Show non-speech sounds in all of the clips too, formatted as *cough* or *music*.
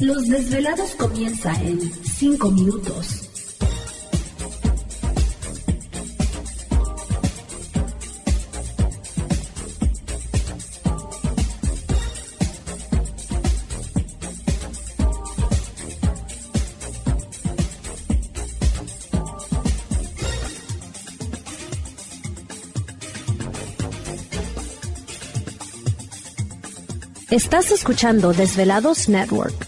Los desvelados comienza en 5 minutos. Estás escuchando Desvelados Network.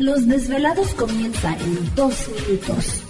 Los desvelados comienza en dos minutos.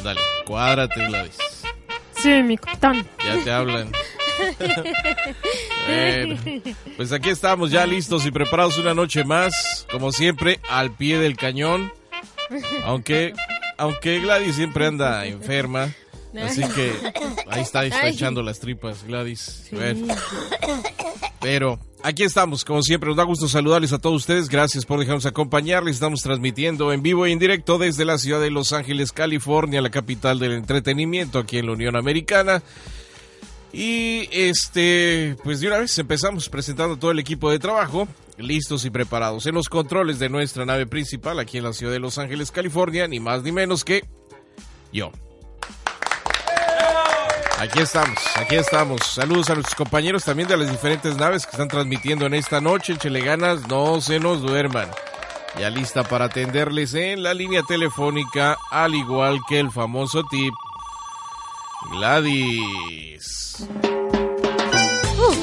Ándale, cuádrate, Gladys. Sí, mi capitán. Ya te hablan. Bueno, pues aquí estamos ya listos y preparados una noche más, como siempre, al pie del cañón. Aunque, aunque Gladys siempre anda enferma. *laughs* Así que ahí está, está echando las tripas, Gladys. Pero aquí estamos, como siempre, nos da gusto saludarles a todos ustedes. Gracias por dejarnos acompañarles. Estamos transmitiendo en vivo e en directo desde la ciudad de Los Ángeles, California, la capital del entretenimiento aquí en la Unión Americana. Y este, pues de una vez empezamos presentando todo el equipo de trabajo, listos y preparados en los controles de nuestra nave principal aquí en la ciudad de Los Ángeles, California, ni más ni menos que yo. Aquí estamos, aquí estamos. Saludos a nuestros compañeros también de las diferentes naves que están transmitiendo en esta noche. Échele ganas, no se nos duerman. Ya lista para atenderles en la línea telefónica, al igual que el famoso tip. Gladys. Uh,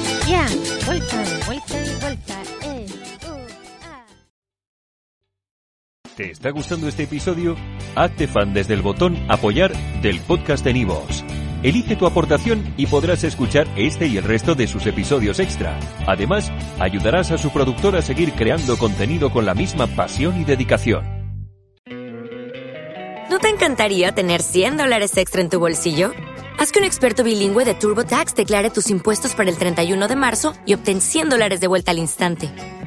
¿Te está gustando este episodio? Hazte fan desde el botón Apoyar del podcast de Nivos. Elige tu aportación y podrás escuchar este y el resto de sus episodios extra. Además, ayudarás a su productor a seguir creando contenido con la misma pasión y dedicación. ¿No te encantaría tener 100 dólares extra en tu bolsillo? Haz que un experto bilingüe de TurboTax declare tus impuestos para el 31 de marzo y obtén 100 dólares de vuelta al instante.